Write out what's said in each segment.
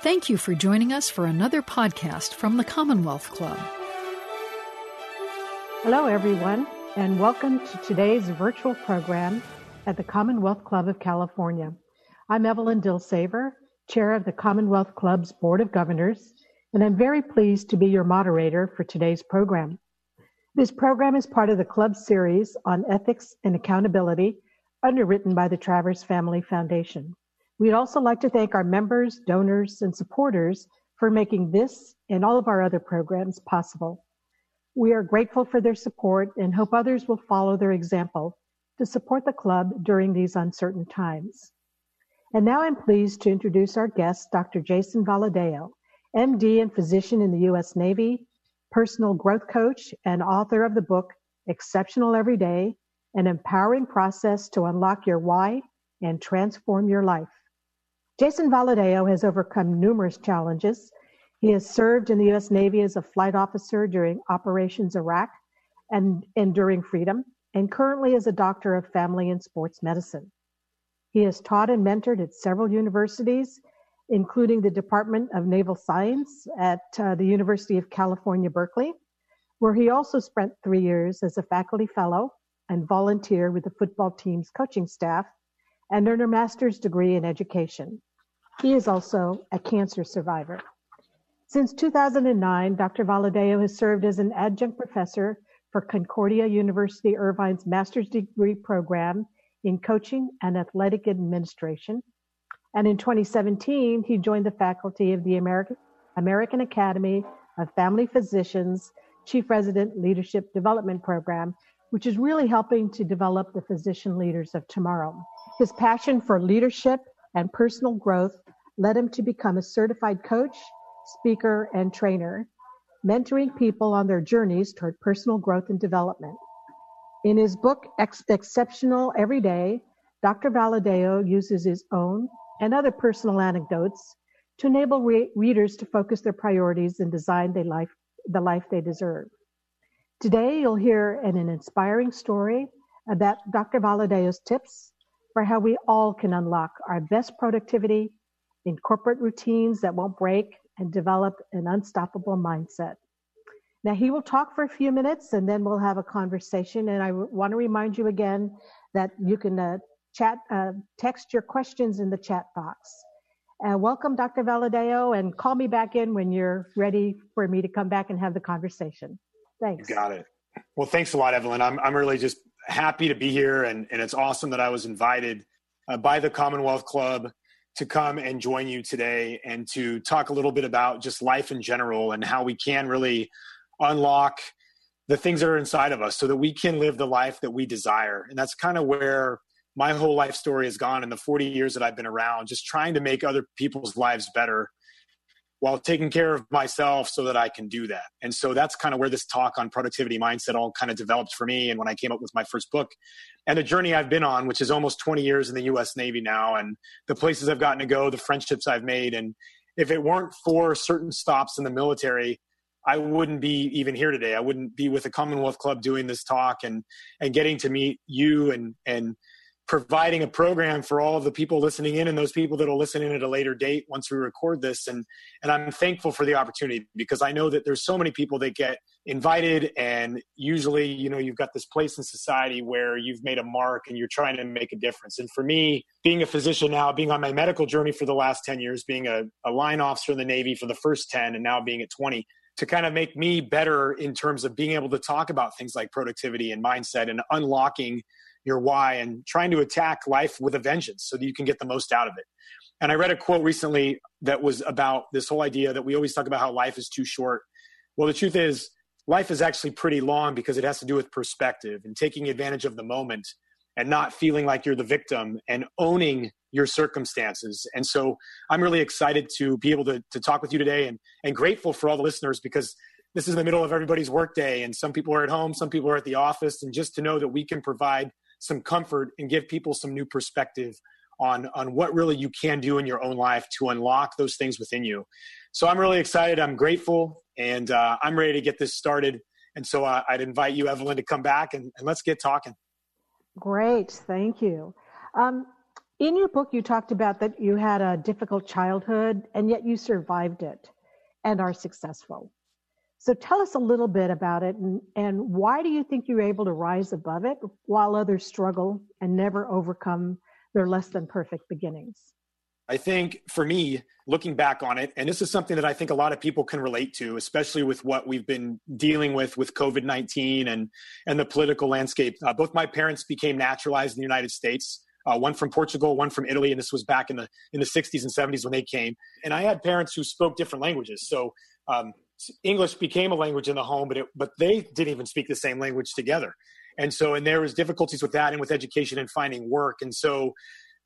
Thank you for joining us for another podcast from the Commonwealth Club. Hello, everyone, and welcome to today's virtual program at the Commonwealth Club of California. I'm Evelyn Dilsaver, Chair of the Commonwealth Club's Board of Governors, and I'm very pleased to be your moderator for today's program. This program is part of the club series on ethics and accountability underwritten by the Travers Family Foundation. We'd also like to thank our members, donors, and supporters for making this and all of our other programs possible. We are grateful for their support and hope others will follow their example to support the club during these uncertain times. And now I'm pleased to introduce our guest, Dr. Jason Valadao, MD and physician in the U.S. Navy, personal growth coach, and author of the book Exceptional Every Day An Empowering Process to Unlock Your Why and Transform Your Life. Jason Valadao has overcome numerous challenges. He has served in the U.S. Navy as a flight officer during Operations Iraq and Enduring Freedom, and currently is a doctor of family and sports medicine. He has taught and mentored at several universities including the Department of Naval Science at uh, the University of California, Berkeley, where he also spent three years as a faculty fellow and volunteer with the football team's coaching staff and earned a master's degree in education. He is also a cancer survivor. Since 2009, Dr. Valadao has served as an adjunct professor for Concordia University Irvine's master's degree program in coaching and athletic administration and in 2017, he joined the faculty of the American, American Academy of Family Physicians Chief Resident Leadership Development Program, which is really helping to develop the physician leaders of tomorrow. His passion for leadership and personal growth led him to become a certified coach, speaker, and trainer, mentoring people on their journeys toward personal growth and development. In his book, Ex- Exceptional Every Day, Dr. Valadao uses his own and other personal anecdotes to enable re- readers to focus their priorities and design the life, the life they deserve. Today, you'll hear an, an inspiring story about Dr. Valadao's tips for how we all can unlock our best productivity in corporate routines that won't break and develop an unstoppable mindset. Now, he will talk for a few minutes and then we'll have a conversation. And I want to remind you again that you can uh, chat, uh, text your questions in the chat box. Uh, welcome, Dr. Valadao, and call me back in when you're ready for me to come back and have the conversation. Thanks. Got it. Well, thanks a lot, Evelyn. I'm, I'm really just happy to be here, and, and it's awesome that I was invited uh, by the Commonwealth Club to come and join you today and to talk a little bit about just life in general and how we can really unlock the things that are inside of us so that we can live the life that we desire. And that's kind of where my whole life story has gone in the 40 years that I've been around, just trying to make other people's lives better while taking care of myself so that I can do that. And so that's kind of where this talk on productivity mindset all kind of developed for me. And when I came up with my first book and the journey I've been on, which is almost 20 years in the US Navy now, and the places I've gotten to go, the friendships I've made. And if it weren't for certain stops in the military, I wouldn't be even here today. I wouldn't be with the Commonwealth Club doing this talk and and getting to meet you and and providing a program for all of the people listening in and those people that will listen in at a later date once we record this and and I'm thankful for the opportunity because I know that there's so many people that get invited and usually you know you've got this place in society where you've made a mark and you're trying to make a difference and for me being a physician now being on my medical journey for the last 10 years being a, a line officer in the navy for the first 10 and now being at 20 to kind of make me better in terms of being able to talk about things like productivity and mindset and unlocking your why and trying to attack life with a vengeance so that you can get the most out of it. And I read a quote recently that was about this whole idea that we always talk about how life is too short. Well, the truth is, life is actually pretty long because it has to do with perspective and taking advantage of the moment and not feeling like you're the victim and owning your circumstances. And so I'm really excited to be able to, to talk with you today and, and grateful for all the listeners because this is the middle of everybody's workday and some people are at home, some people are at the office. And just to know that we can provide some comfort and give people some new perspective on on what really you can do in your own life to unlock those things within you. So I'm really excited. I'm grateful, and uh, I'm ready to get this started. And so uh, I'd invite you, Evelyn, to come back and, and, let's get talking. Great, thank you. Um, In your book, you talked about that you had a difficult childhood and yet you survived it and are successful. So tell us a little bit about it and, and why do you think you're able to rise above it while others struggle and never overcome their less than perfect beginnings? I think for me, looking back on it, and this is something that I think a lot of people can relate to, especially with what we've been dealing with with COVID nineteen and and the political landscape. Uh, both my parents became naturalized in the United States. Uh, one from Portugal, one from Italy, and this was back in the in the 60s and 70s when they came. And I had parents who spoke different languages, so um, English became a language in the home, but it, but they didn't even speak the same language together. And so, and there was difficulties with that and with education and finding work. And so,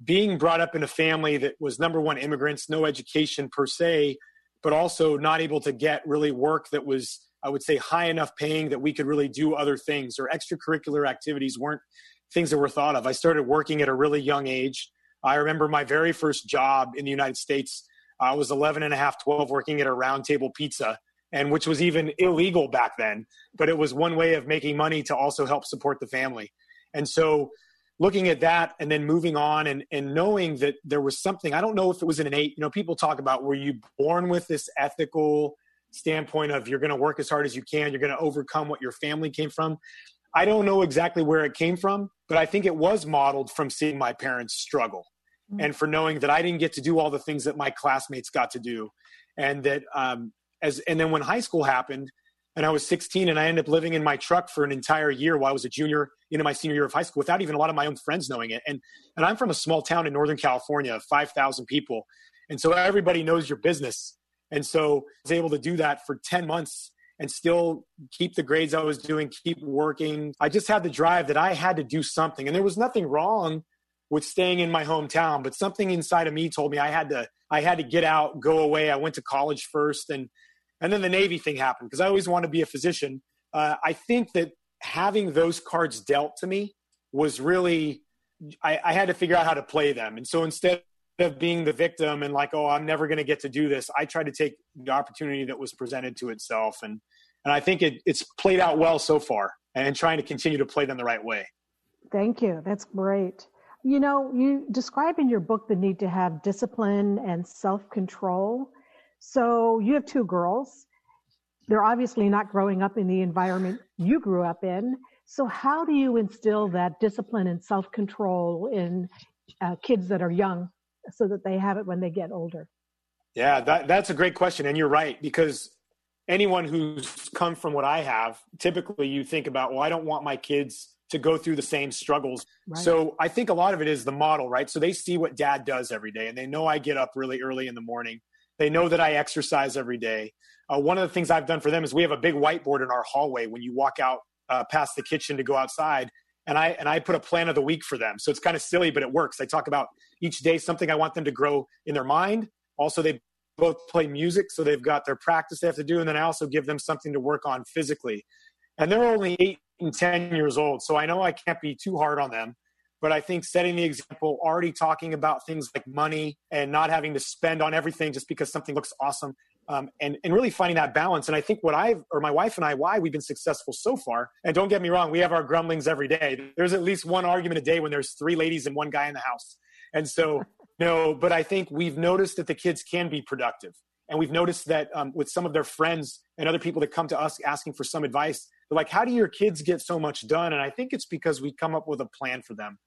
being brought up in a family that was number one immigrants, no education per se, but also not able to get really work that was, I would say, high enough paying that we could really do other things or extracurricular activities weren't things that were thought of. I started working at a really young age. I remember my very first job in the United States. I was 11 and a half, 12, working at a round table pizza, and which was even illegal back then, but it was one way of making money to also help support the family. And so looking at that and then moving on and, and knowing that there was something, I don't know if it was an innate, you know, people talk about were you born with this ethical standpoint of you're going to work as hard as you can, you're going to overcome what your family came from. I don't know exactly where it came from, but I think it was modeled from seeing my parents struggle mm-hmm. and for knowing that I didn't get to do all the things that my classmates got to do. And that, um, as, and then when high school happened, and I was 16 and I ended up living in my truck for an entire year while I was a junior into my senior year of high school without even a lot of my own friends knowing it. And and I'm from a small town in Northern California, 5,000 people. And so everybody knows your business. And so I was able to do that for 10 months and still keep the grades I was doing, keep working. I just had the drive that I had to do something. And there was nothing wrong with staying in my hometown, but something inside of me told me I had to I had to get out, go away. I went to college first and and then the Navy thing happened because I always wanted to be a physician. Uh, I think that having those cards dealt to me was really, I, I had to figure out how to play them. And so instead of being the victim and like, oh, I'm never going to get to do this, I tried to take the opportunity that was presented to itself. And, and I think it, it's played out well so far and trying to continue to play them the right way. Thank you. That's great. You know, you describe in your book the need to have discipline and self control. So you have two girls. They're obviously not growing up in the environment you grew up in. So, how do you instill that discipline and self control in uh, kids that are young so that they have it when they get older? Yeah, that, that's a great question. And you're right, because anyone who's come from what I have, typically you think about, well, I don't want my kids to go through the same struggles. Right. So I think a lot of it is the model, right? So they see what dad does every day and they know I get up really early in the morning. They know that I exercise every day. Uh, one of the things I've done for them is we have a big whiteboard in our hallway when you walk out uh, past the kitchen to go outside. And I and I put a plan of the week for them. So it's kind of silly, but it works. I talk about each day something I want them to grow in their mind. Also, they both play music, so they've got their practice they have to do, and then I also give them something to work on physically. And they're only eight and ten years old, so I know I can't be too hard on them but I think setting the example, already talking about things like money and not having to spend on everything just because something looks awesome, um, and and really finding that balance. And I think what I've or my wife and I, why we've been successful so far. And don't get me wrong, we have our grumblings every day. There's at least one argument a day when there's three ladies and one guy in the house, and so no. But I think we've noticed that the kids can be productive. And we've noticed that um, with some of their friends and other people that come to us asking for some advice, they're like, How do your kids get so much done? And I think it's because we come up with a plan for them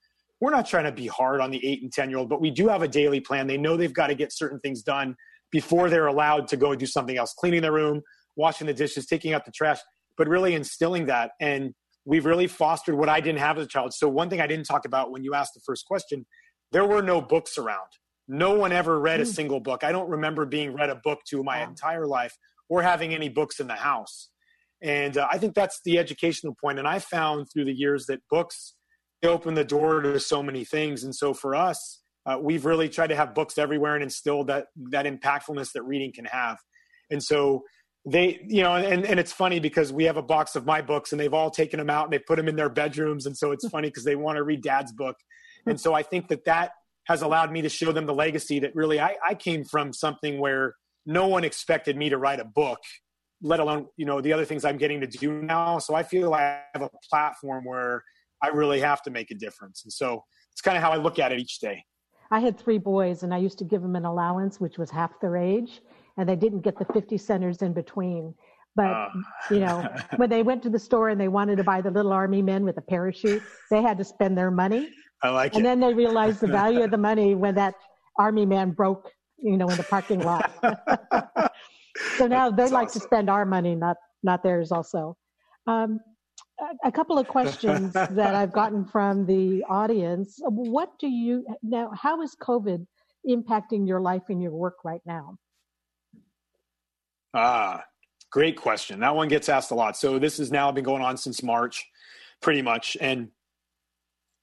we're not trying to be hard on the eight and 10 year old, but we do have a daily plan. They know they've got to get certain things done before they're allowed to go and do something else, cleaning their room, washing the dishes, taking out the trash, but really instilling that. And we've really fostered what I didn't have as a child. So, one thing I didn't talk about when you asked the first question, there were no books around. No one ever read a hmm. single book. I don't remember being read a book to my wow. entire life or having any books in the house. And uh, I think that's the educational point. And I found through the years that books open the door to so many things. And so for us, uh, we've really tried to have books everywhere and instill that that impactfulness that reading can have. And so they, you know, and, and it's funny because we have a box of my books and they've all taken them out and they put them in their bedrooms. And so it's funny because they want to read dad's book. And so I think that that has allowed me to show them the legacy that really I, I came from something where no one expected me to write a book let alone you know the other things i'm getting to do now so i feel like i have a platform where I really have to make a difference. And so it's kind of how I look at it each day. I had three boys, and I used to give them an allowance, which was half their age, and they didn't get the 50 centers in between. But uh. you know, when they went to the store and they wanted to buy the little army men with a parachute, they had to spend their money. I like and it. then they realized the value of the money when that army man broke, you know, in the parking lot. so now they like to spend our money, not not theirs. Also, um, a couple of questions that I've gotten from the audience. What do you now? How is COVID impacting your life and your work right now? Ah, great question. That one gets asked a lot. So this has now been going on since March, pretty much. And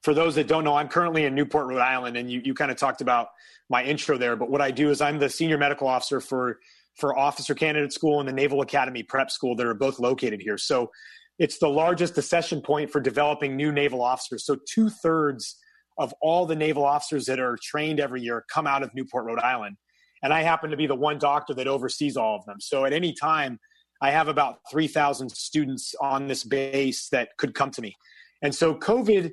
for those that don't know, I'm currently in Newport, Rhode Island, and you, you kind of talked about my intro there. But what I do is I'm the senior medical officer for for Officer Candidate School and the Naval Academy Prep School that are both located here. So it's the largest accession point for developing new naval officers. So two thirds of all the naval officers that are trained every year come out of Newport, Rhode Island. And I happen to be the one doctor that oversees all of them. So at any time, I have about 3,000 students on this base that could come to me. And so COVID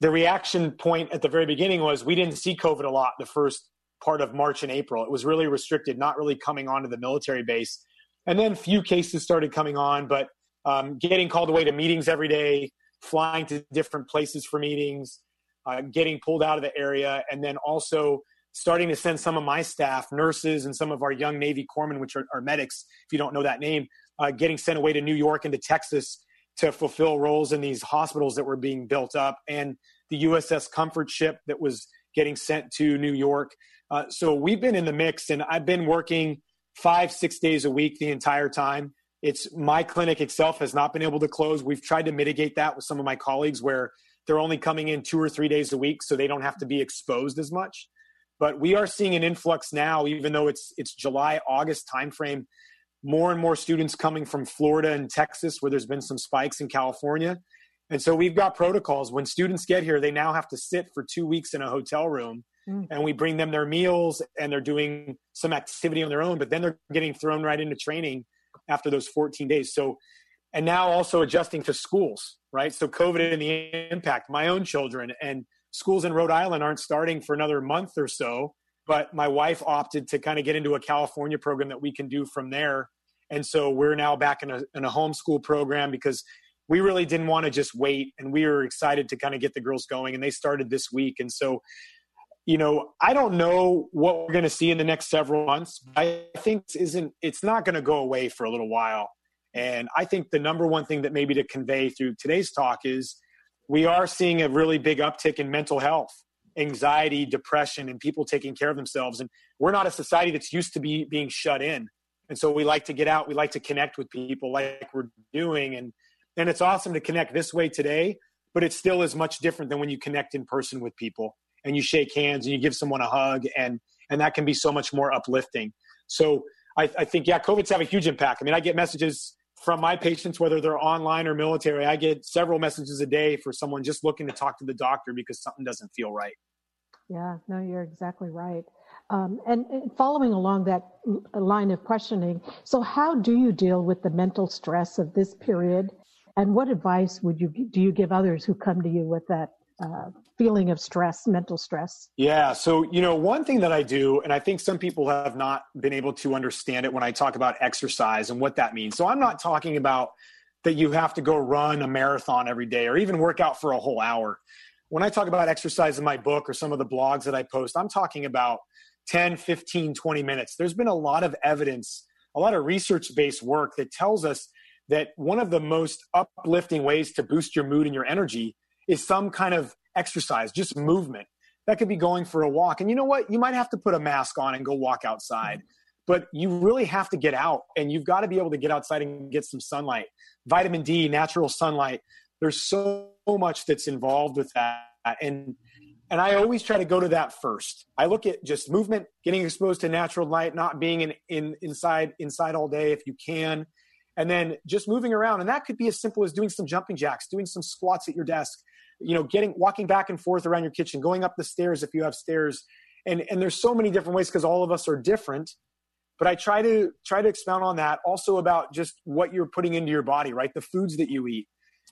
the reaction point at the very beginning was we didn't see COVID a lot the first part of March and April. It was really restricted, not really coming onto the military base. And then few cases started coming on, but um, getting called away to meetings every day, flying to different places for meetings, uh, getting pulled out of the area, and then also starting to send some of my staff, nurses, and some of our young Navy corpsmen, which are, are medics, if you don't know that name, uh, getting sent away to New York and to Texas to fulfill roles in these hospitals that were being built up, and the USS Comfort ship that was getting sent to New York. Uh, so we've been in the mix, and I've been working five, six days a week the entire time. It's my clinic itself has not been able to close. We've tried to mitigate that with some of my colleagues where they're only coming in two or three days a week, so they don't have to be exposed as much. But we are seeing an influx now, even though it's it's July August timeframe more and more students coming from Florida and Texas, where there's been some spikes in California. And so we've got protocols. When students get here, they now have to sit for two weeks in a hotel room, mm. and we bring them their meals and they're doing some activity on their own, but then they're getting thrown right into training after those 14 days. So, and now also adjusting to schools, right? So, COVID and the impact, my own children and schools in Rhode Island aren't starting for another month or so. But my wife opted to kind of get into a California program that we can do from there and so we're now back in a, in a homeschool program because we really didn't want to just wait and we were excited to kind of get the girls going and they started this week. And so, you know, I don't know what we're going to see in the next several months. I think isn't it's not going to go away for a little while. And I think the number one thing that maybe to convey through today's talk is we are seeing a really big uptick in mental health, anxiety, depression, and people taking care of themselves. And we're not a society that's used to be being shut in. And so we like to get out, we like to connect with people like we're doing. And, and it's awesome to connect this way today, but it still is much different than when you connect in person with people and you shake hands and you give someone a hug and, and that can be so much more uplifting. So I, I think, yeah, COVID's have a huge impact. I mean, I get messages from my patients, whether they're online or military, I get several messages a day for someone just looking to talk to the doctor because something doesn't feel right. Yeah, no, you're exactly right. Um, and, and, following along that line of questioning, so how do you deal with the mental stress of this period? And what advice would you do you give others who come to you with that uh, feeling of stress, mental stress? Yeah. So, you know, one thing that I do, and I think some people have not been able to understand it when I talk about exercise and what that means. So, I'm not talking about that you have to go run a marathon every day or even work out for a whole hour. When I talk about exercise in my book or some of the blogs that I post, I'm talking about 10, 15, 20 minutes. There's been a lot of evidence, a lot of research based work that tells us that one of the most uplifting ways to boost your mood and your energy is some kind of exercise, just movement. That could be going for a walk. And you know what? You might have to put a mask on and go walk outside, but you really have to get out and you've got to be able to get outside and get some sunlight. Vitamin D, natural sunlight. There's so much that's involved with that. And and I always try to go to that first. I look at just movement, getting exposed to natural light, not being in, in inside inside all day if you can, and then just moving around. And that could be as simple as doing some jumping jacks, doing some squats at your desk, you know, getting walking back and forth around your kitchen, going up the stairs if you have stairs. And and there's so many different ways because all of us are different. But I try to try to expound on that also about just what you're putting into your body, right? The foods that you eat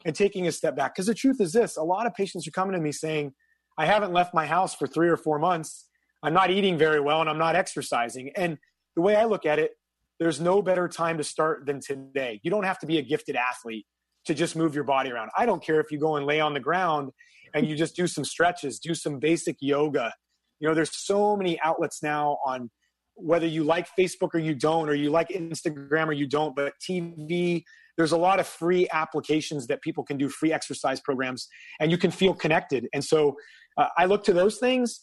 and taking a step back. Because the truth is this, a lot of patients are coming to me saying, I haven't left my house for three or four months I'm not eating very well and I'm not exercising. And the way I look at it, there's no better time to start than today. You don't have to be a gifted athlete to just move your body around. I don't care if you go and lay on the ground and you just do some stretches, do some basic yoga. You know, there's so many outlets now on whether you like Facebook or you don't, or you like Instagram or you don't, but TV, there's a lot of free applications that people can do free exercise programs and you can feel connected. And so uh, I look to those things.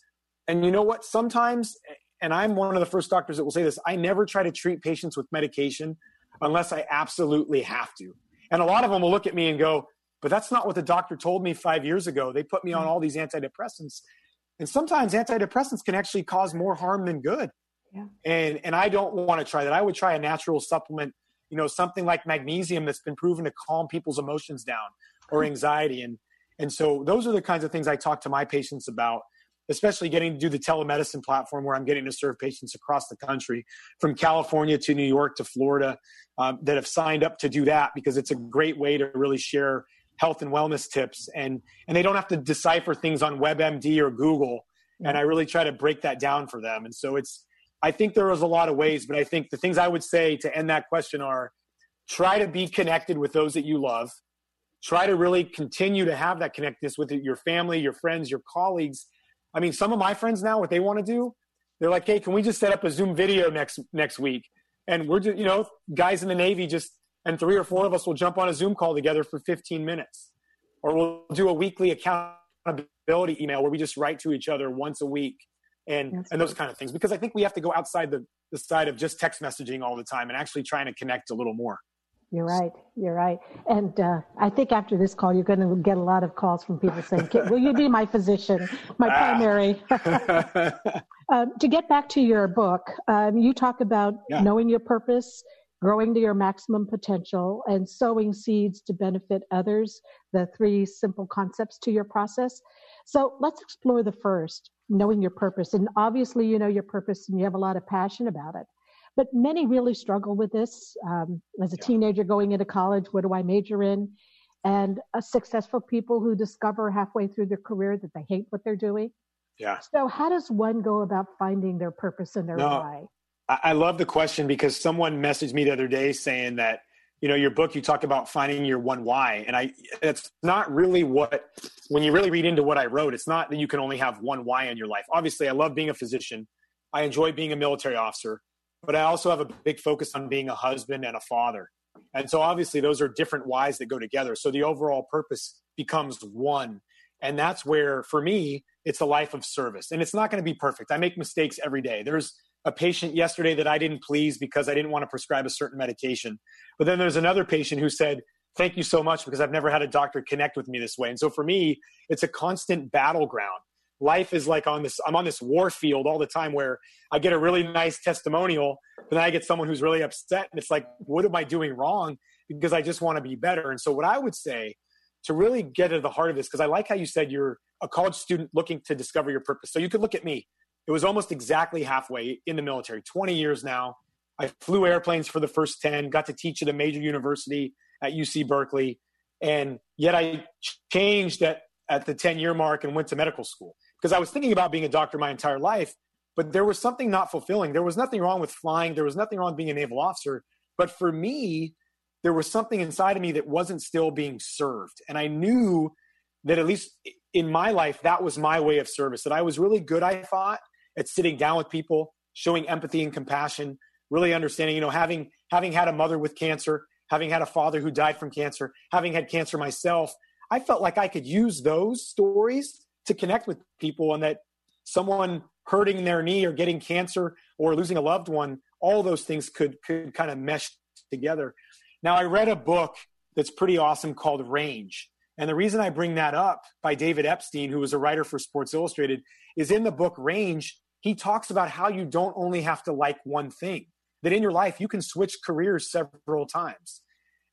And you know what? Sometimes, and I'm one of the first doctors that will say this, I never try to treat patients with medication unless I absolutely have to. And a lot of them will look at me and go, but that's not what the doctor told me five years ago. They put me on all these antidepressants. And sometimes antidepressants can actually cause more harm than good. Yeah. And and I don't want to try that. I would try a natural supplement, you know, something like magnesium that's been proven to calm people's emotions down or anxiety. And and so those are the kinds of things I talk to my patients about, especially getting to do the telemedicine platform where I'm getting to serve patients across the country, from California to New York to Florida, um, that have signed up to do that because it's a great way to really share health and wellness tips and and they don't have to decipher things on WebMD or Google. And I really try to break that down for them. And so it's I think there is a lot of ways, but I think the things I would say to end that question are try to be connected with those that you love. Try to really continue to have that connectedness with your family, your friends, your colleagues. I mean, some of my friends now, what they want to do, they're like, "Hey, can we just set up a Zoom video next next week?" And we're just, you know, guys in the Navy just, and three or four of us will jump on a Zoom call together for 15 minutes, or we'll do a weekly accountability email where we just write to each other once a week and That's and those kind of things. Because i think we have to go outside the, the side of just text messaging all the time and actually trying to connect a little more you're right you're right and uh, i think after this call you're going to get a lot of calls from people saying will you be my physician my ah. primary um, to get back to your book um, you talk about yeah. knowing your purpose growing to your maximum potential and sowing seeds to benefit others the three simple concepts to your process so let's explore the first knowing your purpose. And obviously, you know your purpose and you have a lot of passion about it. But many really struggle with this. Um, as a yeah. teenager going into college, what do I major in? And uh, successful people who discover halfway through their career that they hate what they're doing. Yeah. So, how does one go about finding their purpose and their no, why? I love the question because someone messaged me the other day saying that you know your book you talk about finding your one why and i it's not really what when you really read into what i wrote it's not that you can only have one why in your life obviously i love being a physician i enjoy being a military officer but i also have a big focus on being a husband and a father and so obviously those are different whys that go together so the overall purpose becomes one and that's where for me it's a life of service and it's not going to be perfect i make mistakes every day there's a patient yesterday that I didn't please because I didn't want to prescribe a certain medication. But then there's another patient who said, Thank you so much because I've never had a doctor connect with me this way. And so for me, it's a constant battleground. Life is like on this, I'm on this war field all the time where I get a really nice testimonial, but then I get someone who's really upset. And it's like, what am I doing wrong? Because I just want to be better. And so what I would say to really get to the heart of this, because I like how you said you're a college student looking to discover your purpose. So you could look at me it was almost exactly halfway in the military 20 years now i flew airplanes for the first 10 got to teach at a major university at uc berkeley and yet i changed at, at the 10 year mark and went to medical school because i was thinking about being a doctor my entire life but there was something not fulfilling. There was nothing wrong with flying. There was nothing wrong with being a naval officer. But for me there was something inside of me that wasn't still being served. And i knew that at least in my life that was my way of service that i was really good i thought at sitting down with people, showing empathy and compassion, really understanding, you know, having having had a mother with cancer, having had a father who died from cancer, having had cancer myself, I felt like I could use those stories to connect with people and that someone hurting their knee or getting cancer or losing a loved one, all those things could could kind of mesh together. Now I read a book that's pretty awesome called Range. And the reason I bring that up by David Epstein, who was a writer for Sports Illustrated, is in the book Range, he talks about how you don't only have to like one thing, that in your life you can switch careers several times.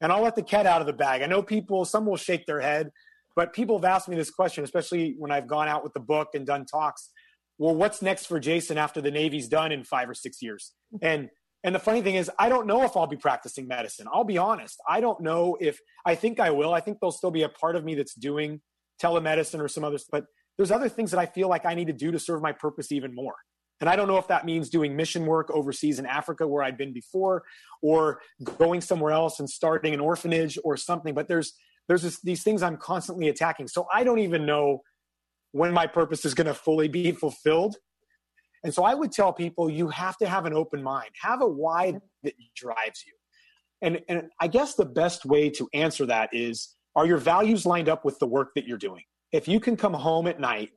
And I'll let the cat out of the bag. I know people, some will shake their head, but people have asked me this question, especially when I've gone out with the book and done talks. Well, what's next for Jason after the Navy's done in five or six years? And and the funny thing is, I don't know if I'll be practicing medicine. I'll be honest. I don't know if I think I will. I think there'll still be a part of me that's doing telemedicine or some others, but there's other things that I feel like I need to do to serve my purpose even more. And I don't know if that means doing mission work overseas in Africa where I'd been before or going somewhere else and starting an orphanage or something, but there's there's this, these things I'm constantly attacking. So I don't even know when my purpose is going to fully be fulfilled. And so I would tell people you have to have an open mind, have a why that drives you. And, and I guess the best way to answer that is are your values lined up with the work that you're doing? If you can come home at night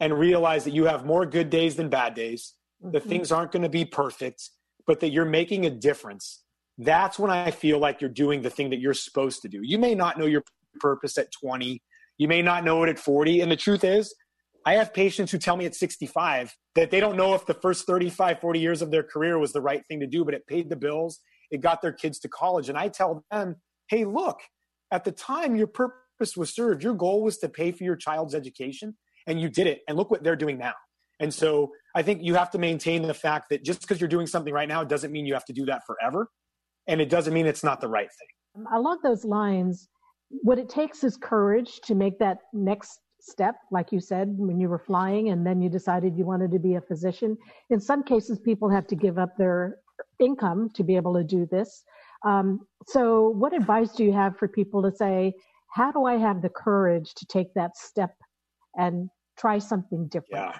and realize that you have more good days than bad days, mm-hmm. that things aren't going to be perfect, but that you're making a difference that's when I feel like you're doing the thing that you're supposed to do. You may not know your purpose at 20, you may not know it at 40. And the truth is, I have patients who tell me at 65 that they don't know if the first 35, 40 years of their career was the right thing to do, but it paid the bills, it got their kids to college. And I tell them, hey, look, at the time your purpose was served, your goal was to pay for your child's education, and you did it. And look what they're doing now. And so I think you have to maintain the fact that just because you're doing something right now doesn't mean you have to do that forever and it doesn't mean it's not the right thing. Along those lines, what it takes is courage to make that next step, like you said, when you were flying and then you decided you wanted to be a physician. In some cases, people have to give up their income to be able to do this. Um, so, what advice do you have for people to say, how do I have the courage to take that step and try something different? Yeah.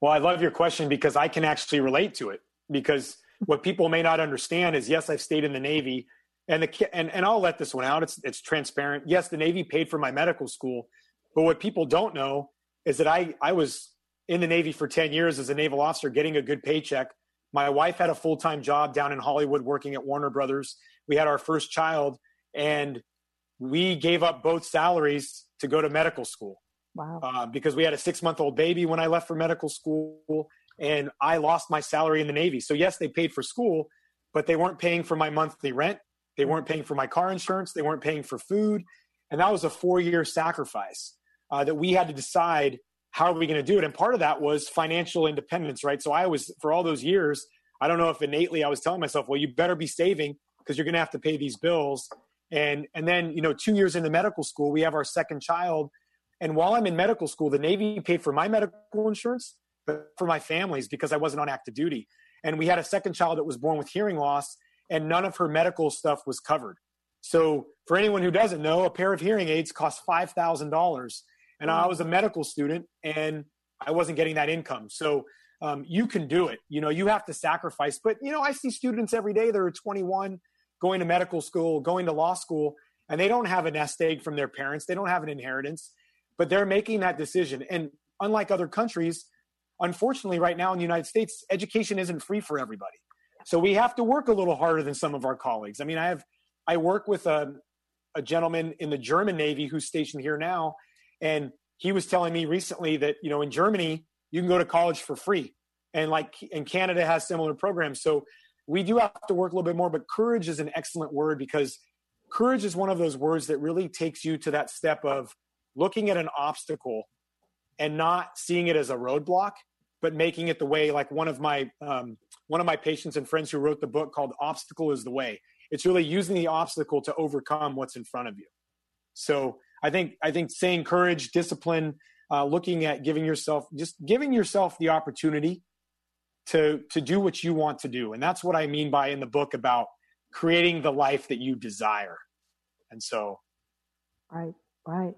Well, I love your question because I can actually relate to it because what people may not understand is yes, I've stayed in the Navy, and the and and I'll let this one out. It's it's transparent. Yes, the Navy paid for my medical school, but what people don't know is that I I was in the Navy for ten years as a naval officer, getting a good paycheck. My wife had a full time job down in Hollywood, working at Warner Brothers. We had our first child, and we gave up both salaries to go to medical school. Wow. Uh, because we had a six month old baby when I left for medical school and I lost my salary in the Navy. So yes, they paid for school, but they weren't paying for my monthly rent. They weren't paying for my car insurance. They weren't paying for food, and that was a four-year sacrifice uh, that we had to decide how are we going to do it. And part of that was financial independence, right? So I was for all those years. I don't know if innately I was telling myself, well, you better be saving because you're going to have to pay these bills. And and then you know, two years into medical school, we have our second child. And while I'm in medical school, the Navy paid for my medical insurance but for my families because I wasn't on active duty. And we had a second child that was born with hearing loss, and none of her medical stuff was covered. So, for anyone who doesn't know, a pair of hearing aids cost $5,000. And I was a medical student and I wasn't getting that income. So, um, you can do it. You know, you have to sacrifice. But, you know, I see students every day that are 21 going to medical school, going to law school, and they don't have a nest egg from their parents. They don't have an inheritance, but they're making that decision. And unlike other countries, unfortunately, right now in the United States, education isn't free for everybody. So we have to work a little harder than some of our colleagues. I mean, I have I work with a, a gentleman in the German Navy who's stationed here now, and he was telling me recently that you know in Germany you can go to college for free, and like and Canada has similar programs. So we do have to work a little bit more. But courage is an excellent word because courage is one of those words that really takes you to that step of looking at an obstacle and not seeing it as a roadblock but making it the way like one of my um, one of my patients and friends who wrote the book called obstacle is the way. It's really using the obstacle to overcome what's in front of you. So i think i think saying courage discipline uh, looking at giving yourself just giving yourself the opportunity to to do what you want to do. And that's what i mean by in the book about creating the life that you desire. And so. Right right.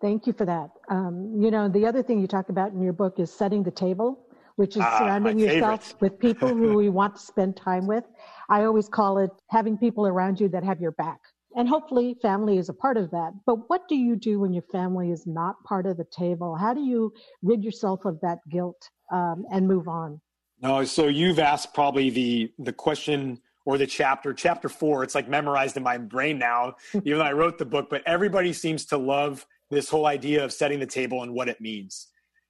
Thank you for that. Um, you know the other thing you talk about in your book is setting the table which is ah, surrounding yourself with people who you want to spend time with. I always call it having people around you that have your back. And hopefully, family is a part of that. But what do you do when your family is not part of the table? How do you rid yourself of that guilt um, and move on? No, so you've asked probably the the question or the chapter, chapter four. It's like memorized in my brain now, even though I wrote the book. But everybody seems to love this whole idea of setting the table and what it means.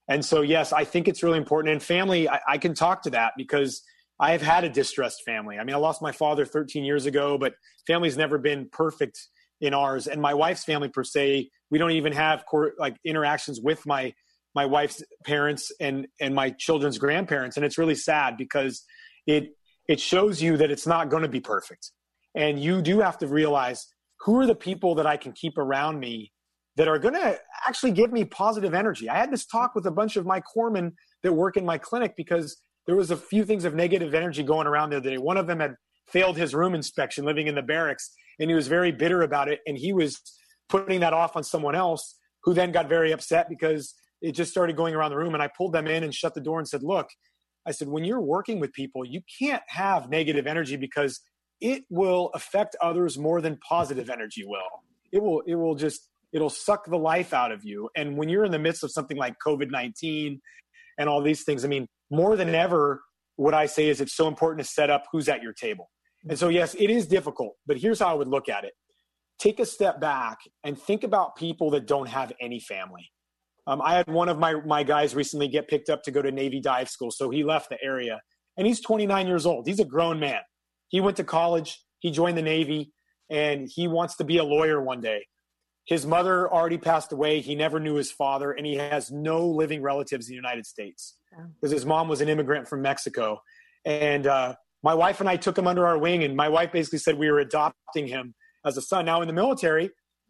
And so, yes, I think it's really important. And family, I, I, can talk to that because I have had a distressed family. I mean, I lost my father 13 years ago, but family's never been perfect in ours. And my wife's family, per se, we don't even have core, like interactions with my my wife's parents and and my children's grandparents. And it's really sad because it it shows you that it's not going to be perfect. And you do have to realize who are the people that I can keep around me that are going to actually give me positive energy. I had this talk with a bunch of my corpsmen that work in my clinic because there was a few things of negative energy going around the other day. One of them had failed his room inspection living in the barracks, and he was very bitter about it. And he was putting that off on someone else who then got very upset because it just started going around the room. And I pulled them in and shut the door and said, Look, I said, when you're working with people, you can't have negative energy because it will affect others more than positive energy will. It will, it will just, it'll suck the life out of you. And when you're in the midst of something like COVID 19 and all these things, I mean, more than ever, what I say is it's so important to set up who's at your table. And so, yes, it is difficult, but here's how I would look at it take a step back and think about people that don't have any family. Um, I had one of my, my guys recently get picked up to go to Navy dive school, so he left the area. And he's 29 years old. He's a grown man. He went to college, he joined the Navy, and he wants to be a lawyer one day. His mother already passed away. He never knew his father, and he has no living relatives in the United States because his mom was an immigrant from Mexico. And uh, my wife and I took him under our wing, and my wife basically said we were adopting him as a son. Now, in the military,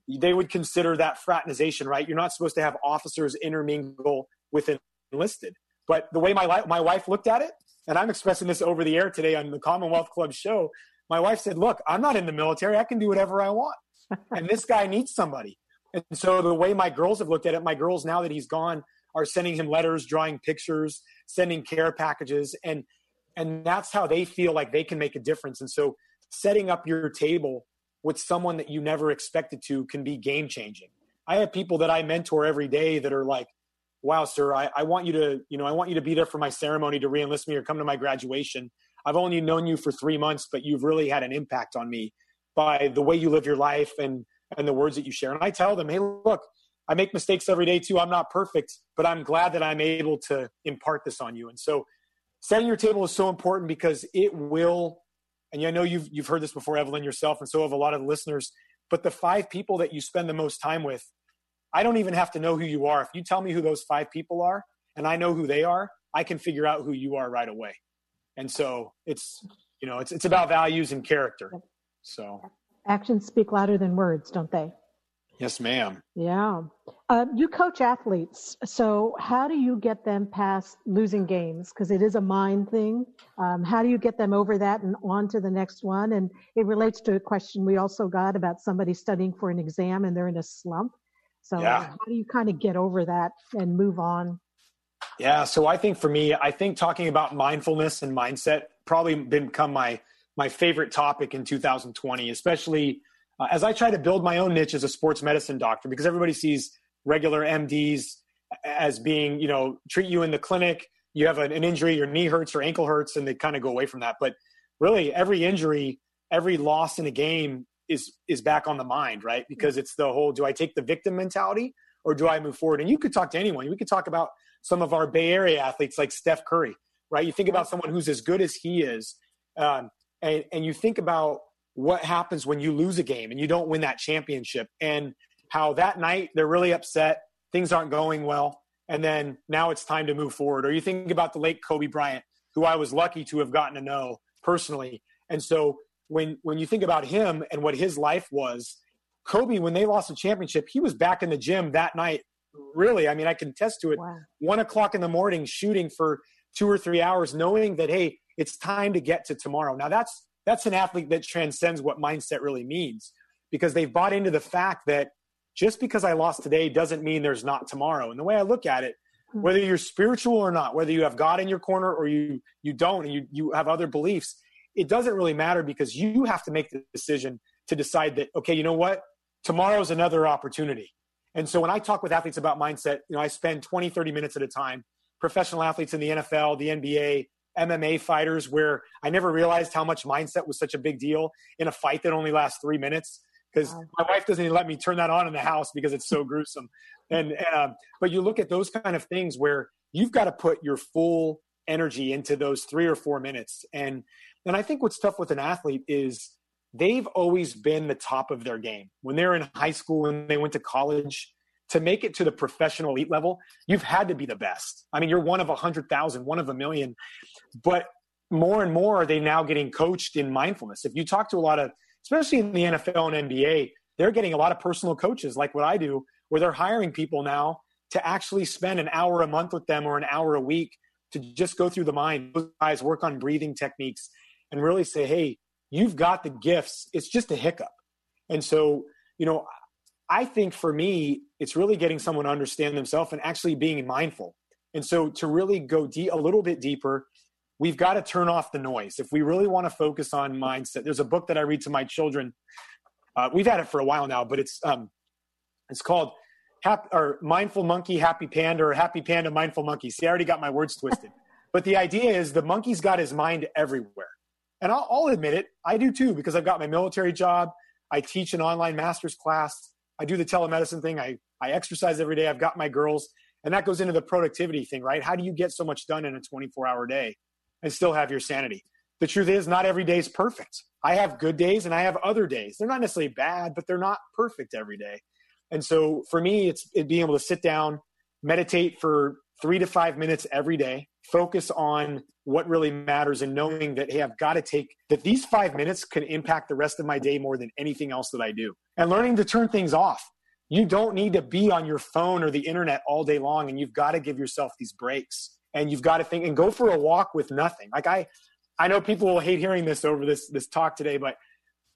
they would consider that fraternization, right? You're not supposed to have officers intermingle with enlisted. But the way my, li- my wife looked at it, and I'm expressing this over the air today on the Commonwealth Club show, my wife said, Look, I'm not in the military. I can do whatever I want. And this guy needs somebody. And so the way my girls have looked at it, my girls, now that he's gone, are sending him letters, drawing pictures, sending care packages. And and that's how they feel like they can make a difference and so setting up your table with someone that you never expected to can be game changing i have people that i mentor every day that are like wow sir I, I want you to you know i want you to be there for my ceremony to reenlist me or come to my graduation i've only known you for three months but you've really had an impact on me by the way you live your life and and the words that you share and i tell them hey look i make mistakes every day too i'm not perfect but i'm glad that i'm able to impart this on you and so setting your table is so important because it will and I know you've you've heard this before, Evelyn, yourself, and so have a lot of listeners. But the five people that you spend the most time with, I don't even have to know who you are. If you tell me who those five people are, and I know who they are, I can figure out who you are right away. And so it's you know it's it's about values and character. So actions speak louder than words, don't they? Yes, ma'am. Yeah. Uh, you coach athletes. So, how do you get them past losing games? Because it is a mind thing. Um, how do you get them over that and on to the next one? And it relates to a question we also got about somebody studying for an exam and they're in a slump. So, yeah. how do you kind of get over that and move on? Yeah. So, I think for me, I think talking about mindfulness and mindset probably become my my favorite topic in 2020, especially uh, as I try to build my own niche as a sports medicine doctor, because everybody sees regular MDs as being, you know, treat you in the clinic, you have an, an injury, your knee hurts or ankle hurts, and they kind of go away from that. But really, every injury, every loss in a game is is back on the mind, right? Because it's the whole: do I take the victim mentality or do I move forward? And you could talk to anyone. We could talk about some of our Bay Area athletes like Steph Curry, right? You think about someone who's as good as he is, um, and and you think about what happens when you lose a game and you don't win that championship and how that night they're really upset things aren't going well and then now it's time to move forward. Or you think about the late kobe bryant who i was lucky to have gotten to know personally. And so when when you think about him and what his life was kobe when they lost the championship he was back in the gym that night really. I mean i can attest to it. Wow. one o'clock in the morning shooting for two or three hours knowing that hey it's time to get to tomorrow now that's that's an athlete that transcends what mindset really means because they've bought into the fact that just because I lost today doesn't mean there's not tomorrow. And the way I look at it, hmm. whether you're spiritual or not, whether you have God in your corner or you you don't and you you have other beliefs, it doesn't really matter because you have to make the decision to decide that okay, you know what? Tomorrow's another opportunity. And so when I talk with athletes about mindset, you know, I spend 20 30 minutes at a time. Professional athletes in the NFL, the NBA, MMA fighters where I never realized how much mindset was such a big deal in a fight that only lasts three minutes. Because my wife doesn't even let me turn that on in the house because it's so gruesome. And, and um, but you look at those kind of things where you've got to put your full energy into those three or four minutes. And and I think what's tough with an athlete is they've always been the top of their game. When they're in high school and they went to college, to make it to the professional elite level, you've had to be the best. I mean, you're one of a hundred thousand, one of a million, but more and more are they now getting coached in mindfulness. If you talk to a lot of, especially in the NFL and NBA, they're getting a lot of personal coaches like what I do, where they're hiring people now to actually spend an hour a month with them or an hour a week to just go through the mind, Those guys work on breathing techniques and really say, hey, you've got the gifts. It's just a hiccup. And so, you know, I think for me, it's really getting someone to understand themselves and actually being mindful. And so to really go deep, a little bit deeper, we've got to turn off the noise. If we really want to focus on mindset, there's a book that I read to my children. Uh, we've had it for a while now, but it's um, it's called Hap- or Mindful Monkey, Happy Panda, or Happy Panda, Mindful Monkey. See, I already got my words twisted. but the idea is the monkey's got his mind everywhere. And I'll, I'll admit it, I do too, because I've got my military job. I teach an online master's class. I do the telemedicine thing. I, I exercise every day. I've got my girls. And that goes into the productivity thing, right? How do you get so much done in a 24 hour day and still have your sanity? The truth is, not every day is perfect. I have good days and I have other days. They're not necessarily bad, but they're not perfect every day. And so for me, it's it being able to sit down, meditate for three to five minutes every day, focus on what really matters, and knowing that, hey, I've got to take that these five minutes can impact the rest of my day more than anything else that I do. And learning to turn things off. You don't need to be on your phone or the internet all day long, and you've got to give yourself these breaks. And you've got to think and go for a walk with nothing. Like I, I know people will hate hearing this over this this talk today, but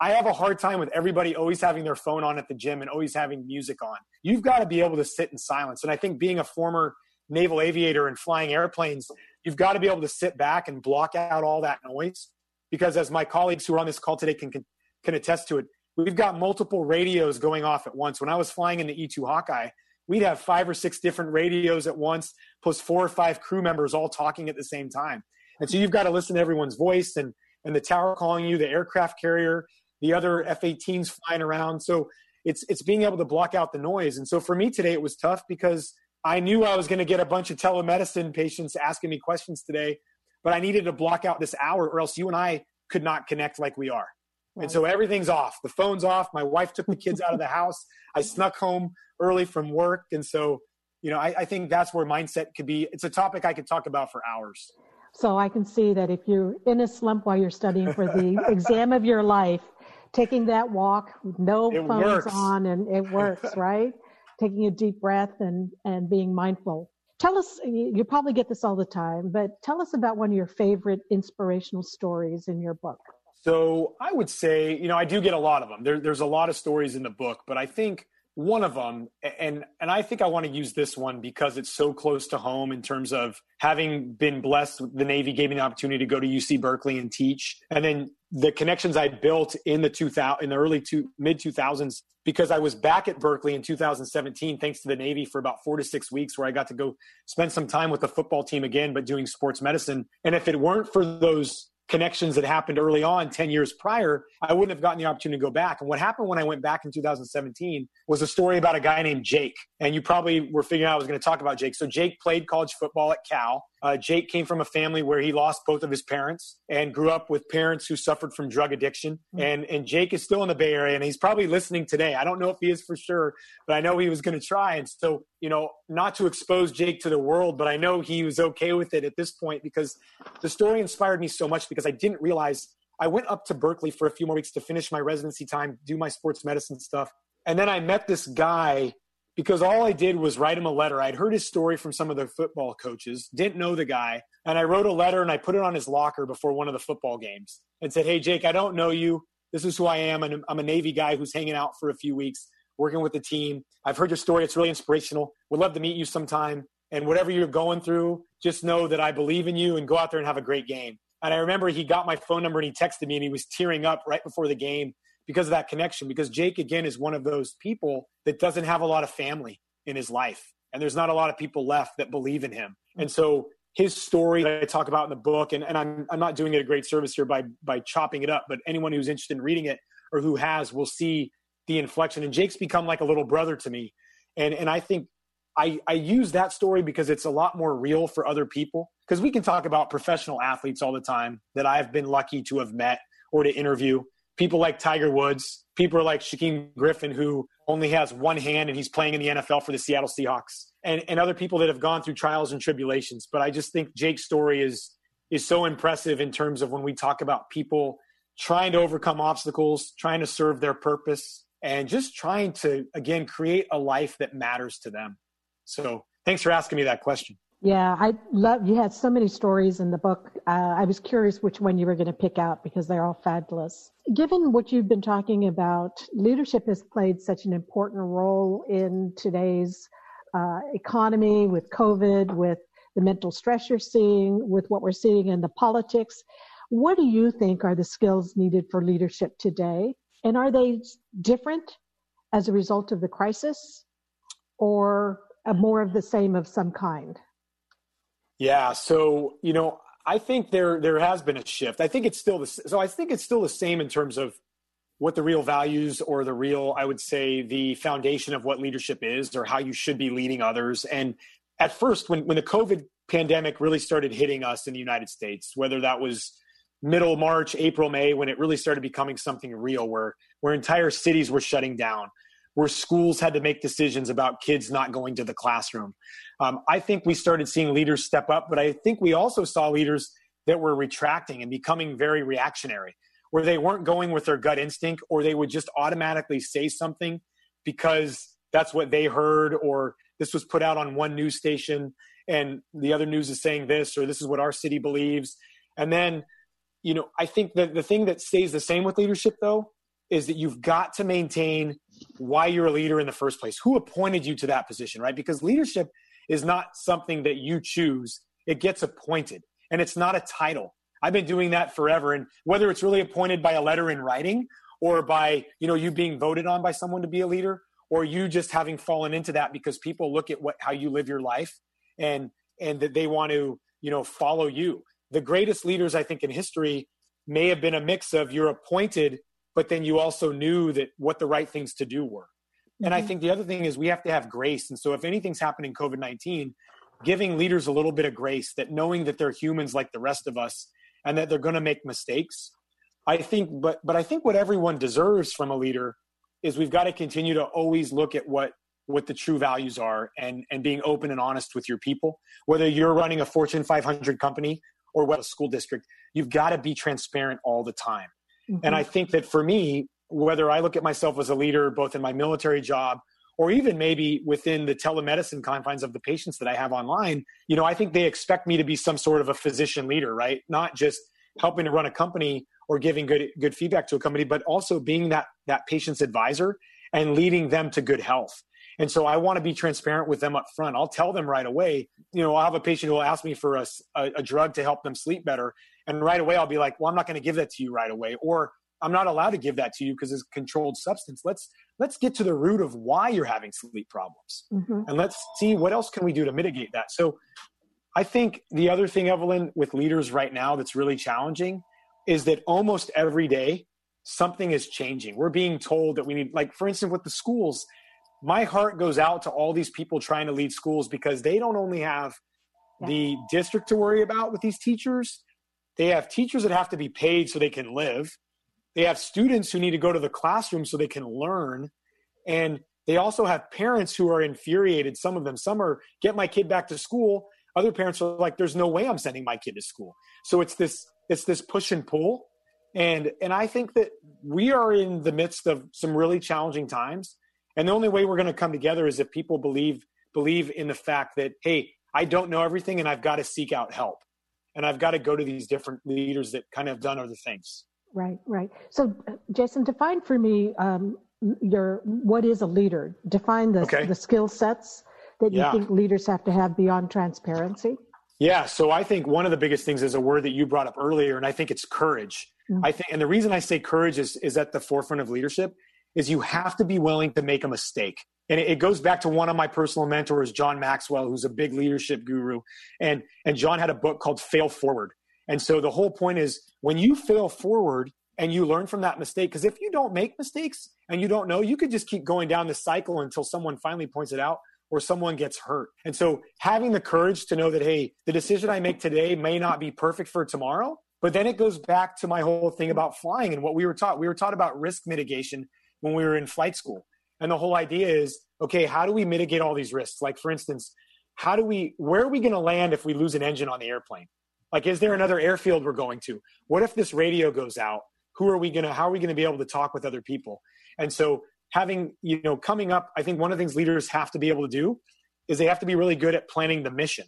I have a hard time with everybody always having their phone on at the gym and always having music on. You've got to be able to sit in silence. And I think being a former naval aviator and flying airplanes, you've got to be able to sit back and block out all that noise. Because as my colleagues who are on this call today can, can, can attest to it, we've got multiple radios going off at once. When I was flying in the E2 Hawkeye, we'd have five or six different radios at once, plus four or five crew members all talking at the same time. And so you've got to listen to everyone's voice and, and the tower calling you, the aircraft carrier, the other F-18s flying around. So it's it's being able to block out the noise. And so for me today, it was tough because I knew I was going to get a bunch of telemedicine patients asking me questions today, but I needed to block out this hour, or else you and I could not connect like we are. Right. And so everything's off. The phone's off. My wife took the kids out of the house. I snuck home early from work, and so you know I, I think that's where mindset could be. It's a topic I could talk about for hours. So I can see that if you're in a slump while you're studying for the exam of your life, taking that walk with no it phones works. on and it works, right? Taking a deep breath and, and being mindful. Tell us, you probably get this all the time, but tell us about one of your favorite inspirational stories in your book. So I would say, you know, I do get a lot of them. There, there's a lot of stories in the book, but I think one of them and and i think i want to use this one because it's so close to home in terms of having been blessed the navy gave me the opportunity to go to uc berkeley and teach and then the connections i built in the 2000 in the early two mid 2000s because i was back at berkeley in 2017 thanks to the navy for about four to six weeks where i got to go spend some time with the football team again but doing sports medicine and if it weren't for those connections that happened early on 10 years prior, I wouldn't have gotten the opportunity to go back. And what happened when I went back in 2017 was a story about a guy named Jake. And you probably were figuring out I was going to talk about Jake. So Jake played college football at Cal. Uh, Jake came from a family where he lost both of his parents and grew up with parents who suffered from drug addiction. Mm-hmm. And, and Jake is still in the Bay Area and he's probably listening today. I don't know if he is for sure, but I know he was going to try. And so, you know, not to expose Jake to the world, but I know he was okay with it at this point because the story inspired me so much because I didn't realize I went up to Berkeley for a few more weeks to finish my residency time, do my sports medicine stuff. And then I met this guy because all I did was write him a letter. I'd heard his story from some of the football coaches, didn't know the guy, and I wrote a letter and I put it on his locker before one of the football games and said, "Hey Jake, I don't know you. This is who I am, and I'm a Navy guy who's hanging out for a few weeks, working with the team. I've heard your story; it's really inspirational. Would love to meet you sometime. And whatever you're going through, just know that I believe in you and go out there and have a great game." And I remember he got my phone number and he texted me and he was tearing up right before the game because of that connection. Because Jake, again, is one of those people that doesn't have a lot of family in his life. And there's not a lot of people left that believe in him. And so his story that I talk about in the book, and, and I'm, I'm not doing it a great service here by, by chopping it up, but anyone who's interested in reading it or who has will see the inflection. And Jake's become like a little brother to me. And, and I think I, I use that story because it's a lot more real for other people. Because we can talk about professional athletes all the time that I've been lucky to have met or to interview people like Tiger Woods, people like Shaquem Griffin, who only has one hand and he's playing in the NFL for the Seattle Seahawks, and, and other people that have gone through trials and tribulations. But I just think Jake's story is is so impressive in terms of when we talk about people trying to overcome obstacles, trying to serve their purpose, and just trying to again create a life that matters to them. So thanks for asking me that question. Yeah, I love you had so many stories in the book. Uh, I was curious which one you were going to pick out because they're all fabulous. Given what you've been talking about, leadership has played such an important role in today's uh, economy with COVID, with the mental stress you're seeing, with what we're seeing in the politics. What do you think are the skills needed for leadership today? And are they different as a result of the crisis or more of the same of some kind? Yeah. So, you know, I think there there has been a shift. I think it's still the so I think it's still the same in terms of what the real values or the real I would say the foundation of what leadership is or how you should be leading others. And at first when when the COVID pandemic really started hitting us in the United States, whether that was middle March, April, May when it really started becoming something real where where entire cities were shutting down, where schools had to make decisions about kids not going to the classroom, um, I think we started seeing leaders step up, but I think we also saw leaders that were retracting and becoming very reactionary, where they weren't going with their gut instinct or they would just automatically say something because that's what they heard or this was put out on one news station and the other news is saying this or this is what our city believes. And then, you know, I think that the thing that stays the same with leadership though is that you've got to maintain why you're a leader in the first place. Who appointed you to that position, right? Because leadership is not something that you choose. It gets appointed and it's not a title. I've been doing that forever. And whether it's really appointed by a letter in writing or by, you know, you being voted on by someone to be a leader or you just having fallen into that because people look at what, how you live your life and, and that they want to, you know, follow you. The greatest leaders, I think, in history may have been a mix of you're appointed, but then you also knew that what the right things to do were. And I mm-hmm. think the other thing is we have to have grace. And so if anything's happening COVID 19, giving leaders a little bit of grace, that knowing that they're humans like the rest of us and that they're going to make mistakes. I think, but, but I think what everyone deserves from a leader is we've got to continue to always look at what what the true values are and and being open and honest with your people whether you're running a fortune 500 company or what a school district you've got to be transparent all the time mm-hmm. and i think that for me whether I look at myself as a leader, both in my military job or even maybe within the telemedicine confines of the patients that I have online, you know, I think they expect me to be some sort of a physician leader, right? Not just helping to run a company or giving good good feedback to a company, but also being that that patient's advisor and leading them to good health. And so I want to be transparent with them up front. I'll tell them right away. You know, I'll have a patient who will ask me for a, a, a drug to help them sleep better. And right away, I'll be like, well, I'm not going to give that to you right away. Or I'm not allowed to give that to you because it's a controlled substance. Let's let's get to the root of why you're having sleep problems, mm-hmm. and let's see what else can we do to mitigate that. So, I think the other thing, Evelyn, with leaders right now that's really challenging is that almost every day something is changing. We're being told that we need, like for instance, with the schools. My heart goes out to all these people trying to lead schools because they don't only have yeah. the district to worry about with these teachers, they have teachers that have to be paid so they can live they have students who need to go to the classroom so they can learn. And they also have parents who are infuriated. Some of them, some are get my kid back to school. Other parents are like, there's no way I'm sending my kid to school. So it's this, it's this push and pull. And, and I think that we are in the midst of some really challenging times. And the only way we're going to come together is if people believe, believe in the fact that, Hey, I don't know everything and I've got to seek out help. And I've got to go to these different leaders that kind of have done other things. Right, right. So, uh, Jason, define for me um, your what is a leader. Define the okay. the skill sets that you yeah. think leaders have to have beyond transparency. Yeah. So I think one of the biggest things is a word that you brought up earlier, and I think it's courage. Mm-hmm. I think, and the reason I say courage is is at the forefront of leadership is you have to be willing to make a mistake. And it, goes back to one of my personal mentors, John Maxwell, who's a big leadership guru, and and John had a book called Fail Forward and so the whole point is when you fail forward and you learn from that mistake, because if you don't make mistakes and you don't know, you could just keep going down the cycle until someone finally points it out or someone gets hurt. And so having the courage to know that, hey, the decision I make today may not be perfect for tomorrow. But then it goes back to my whole thing about flying and what we were taught. We were taught about risk mitigation when we were in flight school. And the whole idea is okay, how do we mitigate all these risks? Like, for instance, how do we, where are we going to land if we lose an engine on the airplane? Like, is there another airfield we're going to? What if this radio goes out? Who are we going to, how are we going to be able to talk with other people? And so, having, you know, coming up, I think one of the things leaders have to be able to do is they have to be really good at planning the mission.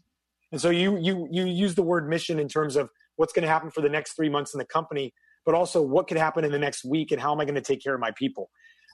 And so you you you use the word mission in terms of what's going to happen for the next three months in the company, but also what could happen in the next week and how am I going to take care of my people.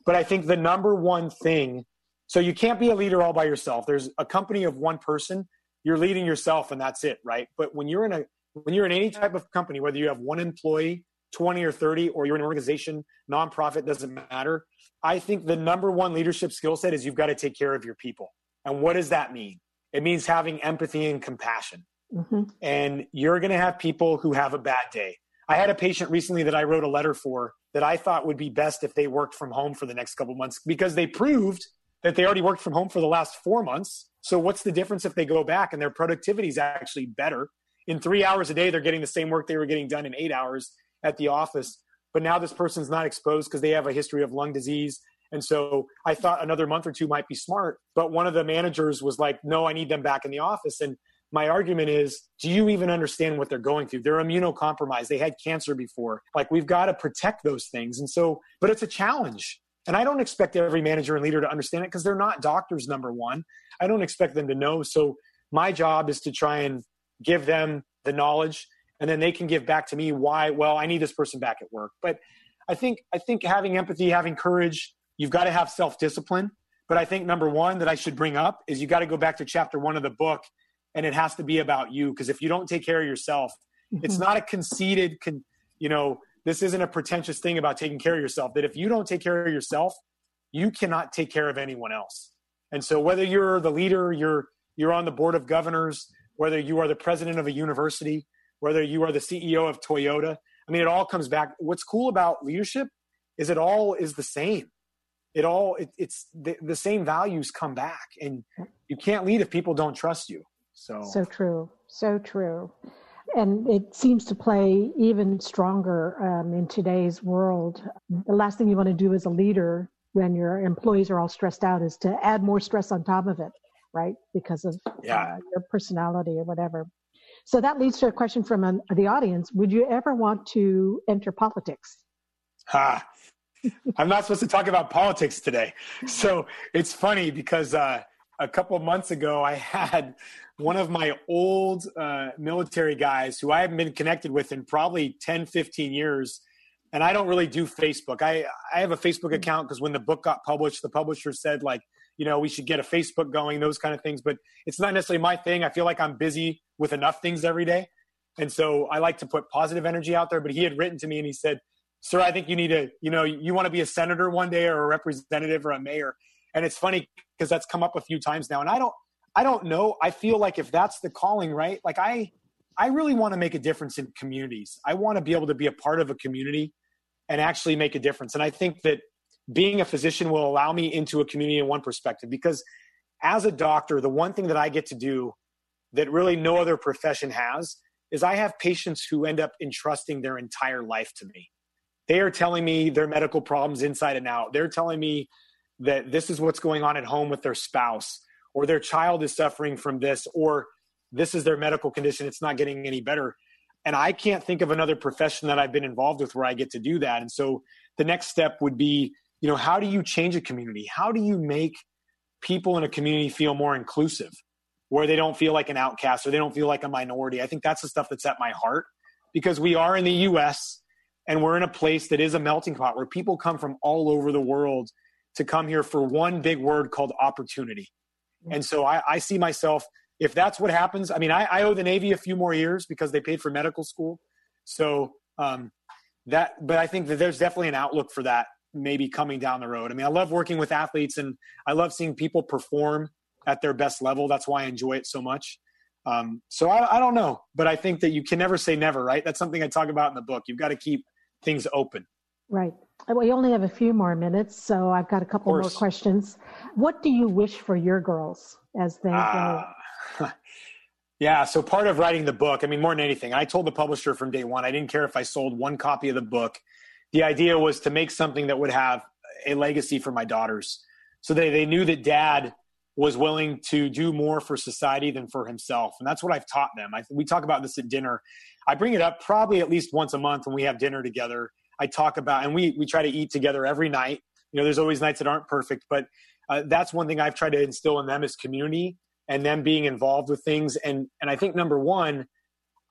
But I think the number one thing, so you can't be a leader all by yourself. There's a company of one person, you're leading yourself and that's it, right? But when you're in a when you're in any type of company, whether you have one employee, 20 or 30, or you're an organization, nonprofit, doesn't matter. I think the number one leadership skill set is you've got to take care of your people. And what does that mean? It means having empathy and compassion. Mm-hmm. And you're going to have people who have a bad day. I had a patient recently that I wrote a letter for that I thought would be best if they worked from home for the next couple months because they proved that they already worked from home for the last four months. So what's the difference if they go back and their productivity is actually better? In three hours a day, they're getting the same work they were getting done in eight hours at the office. But now this person's not exposed because they have a history of lung disease. And so I thought another month or two might be smart. But one of the managers was like, no, I need them back in the office. And my argument is do you even understand what they're going through? They're immunocompromised. They had cancer before. Like we've got to protect those things. And so but it's a challenge. And i don't expect every manager and leader to understand it because they're not doctors number one. I don't expect them to know. So my job is to try and give them the knowledge and then they can give back to me why well i need this person back at work. But i think i think having empathy having courage you've got to have self-discipline. But i think number one that i should bring up is you got to go back to chapter one of the book and it has to be about you because if you don't take care of yourself mm-hmm. it's not a conceited con, you know this isn't a pretentious thing about taking care of yourself that if you don't take care of yourself you cannot take care of anyone else. And so whether you're the leader you're you're on the board of governors whether you are the president of a university whether you are the ceo of toyota i mean it all comes back. What's cool about leadership is it all is the same. It all it, it's the, the same values come back and you can't lead if people don't trust you so so true, so true, and it seems to play even stronger um, in today's world. The last thing you want to do as a leader when your employees are all stressed out is to add more stress on top of it, right? Because of yeah. uh, your personality or whatever. So that leads to a question from um, the audience: Would you ever want to enter politics? Ha. I'm not supposed to talk about politics today. So it's funny because uh, a couple months ago, I had one of my old uh, military guys who I haven't been connected with in probably 10, 15 years. And I don't really do Facebook. I, I have a Facebook account because when the book got published, the publisher said, like, you know, we should get a Facebook going, those kind of things. But it's not necessarily my thing. I feel like I'm busy with enough things every day. And so I like to put positive energy out there. But he had written to me and he said, Sir, I think you need to, you know, you want to be a senator one day or a representative or a mayor. And it's funny because that's come up a few times now. And I don't, I don't know. I feel like if that's the calling, right? Like I, I really want to make a difference in communities. I want to be able to be a part of a community and actually make a difference. And I think that being a physician will allow me into a community in one perspective because as a doctor, the one thing that I get to do that really no other profession has is I have patients who end up entrusting their entire life to me. They are telling me their medical problems inside and out. They're telling me that this is what's going on at home with their spouse or their child is suffering from this or this is their medical condition it's not getting any better. And i can't think of another profession that i've been involved with where i get to do that. And so the next step would be you know how do you change a community? How do you make people in a community feel more inclusive where they don't feel like an outcast or they don't feel like a minority? I think that's the stuff that's at my heart because we are in the us and we're in a place that is a melting pot where people come from all over the world to come here for one big word called opportunity. And so I, I see myself, if that's what happens, I mean, I, I, owe the Navy a few more years because they paid for medical school. So um, that, but I think that there's definitely an outlook for that maybe coming down the road. I mean, I love working with athletes and I love seeing people perform at their best level. That's why I enjoy it so much. Um, so I, I don't know, but I think that you can never say never, right? That's something I talk about in the book. You've got to keep things open. Right. We only have a few more minutes, so I've got a couple more questions. What do you wish for your girls as they uh, go? Yeah, so part of writing the book, I mean, more than anything, I told the publisher from day one, I didn't care if I sold one copy of the book. The idea was to make something that would have a legacy for my daughters. So they, they knew that dad was willing to do more for society than for himself. And that's what I've taught them. I, we talk about this at dinner. I bring it up probably at least once a month when we have dinner together I talk about, and we we try to eat together every night. You know, there's always nights that aren't perfect, but uh, that's one thing I've tried to instill in them is community and them being involved with things. And and I think number one,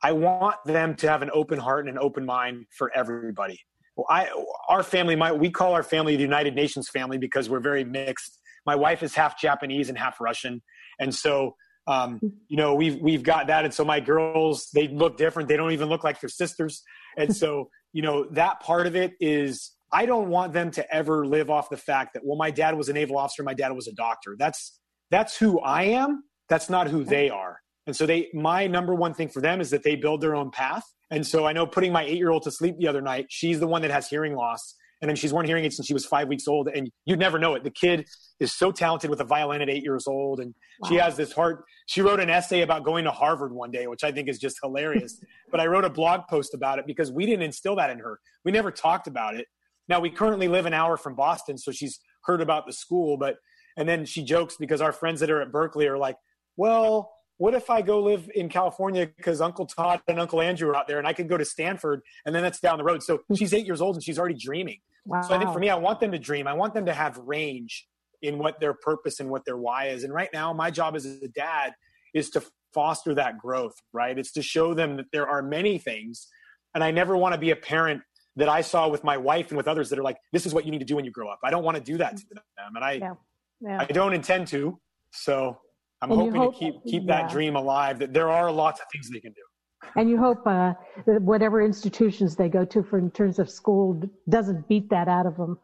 I want them to have an open heart and an open mind for everybody. Well, I our family, we call our family the United Nations family because we're very mixed. My wife is half Japanese and half Russian, and so um, you know we've we've got that. And so my girls, they look different. They don't even look like their sisters, and so you know that part of it is I don't want them to ever live off the fact that well my dad was a naval officer, my dad was a doctor. That's that's who I am. That's not who they are. And so they my number one thing for them is that they build their own path. And so I know putting my 8-year-old to sleep the other night, she's the one that has hearing loss and then she's worn hearing aids since she was 5 weeks old and you'd never know it. The kid is so talented with a violin at 8 years old and wow. she has this heart she wrote an essay about going to Harvard one day, which I think is just hilarious. but I wrote a blog post about it because we didn't instill that in her. We never talked about it. Now we currently live an hour from Boston, so she's heard about the school, but and then she jokes because our friends that are at Berkeley are like, "Well, what if I go live in California because Uncle Todd and Uncle Andrew are out there and I could go to Stanford and then that's down the road. So she's eight years old and she's already dreaming. Wow. So I think for me, I want them to dream. I want them to have range in what their purpose and what their why is. And right now, my job as a dad is to foster that growth, right? It's to show them that there are many things. And I never want to be a parent that I saw with my wife and with others that are like, this is what you need to do when you grow up. I don't want to do that to mm-hmm. them. And I, yeah. Yeah. I don't intend to. So I'm and hoping hope, to keep, keep yeah. that dream alive that there are lots of things they can do. And you hope uh, that whatever institutions they go to for in terms of school doesn't beat that out of them.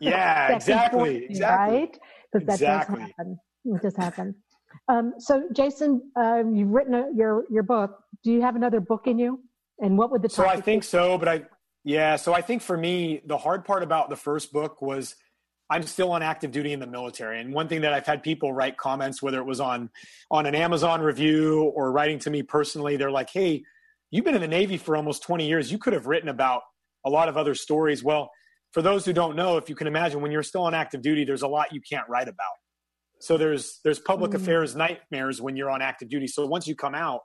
Yeah, exactly, exactly. Right? Because that exactly. does happen. It does happen. Um, so, Jason, um, you've written a, your your book. Do you have another book in you? And what would the so I think be? so, but I yeah. So I think for me, the hard part about the first book was I'm still on active duty in the military. And one thing that I've had people write comments, whether it was on on an Amazon review or writing to me personally, they're like, "Hey, you've been in the Navy for almost 20 years. You could have written about a lot of other stories." Well, for those who don't know, if you can imagine, when you're still on active duty, there's a lot you can't write about. So there's there's public mm-hmm. affairs nightmares when you're on active duty. So once you come out,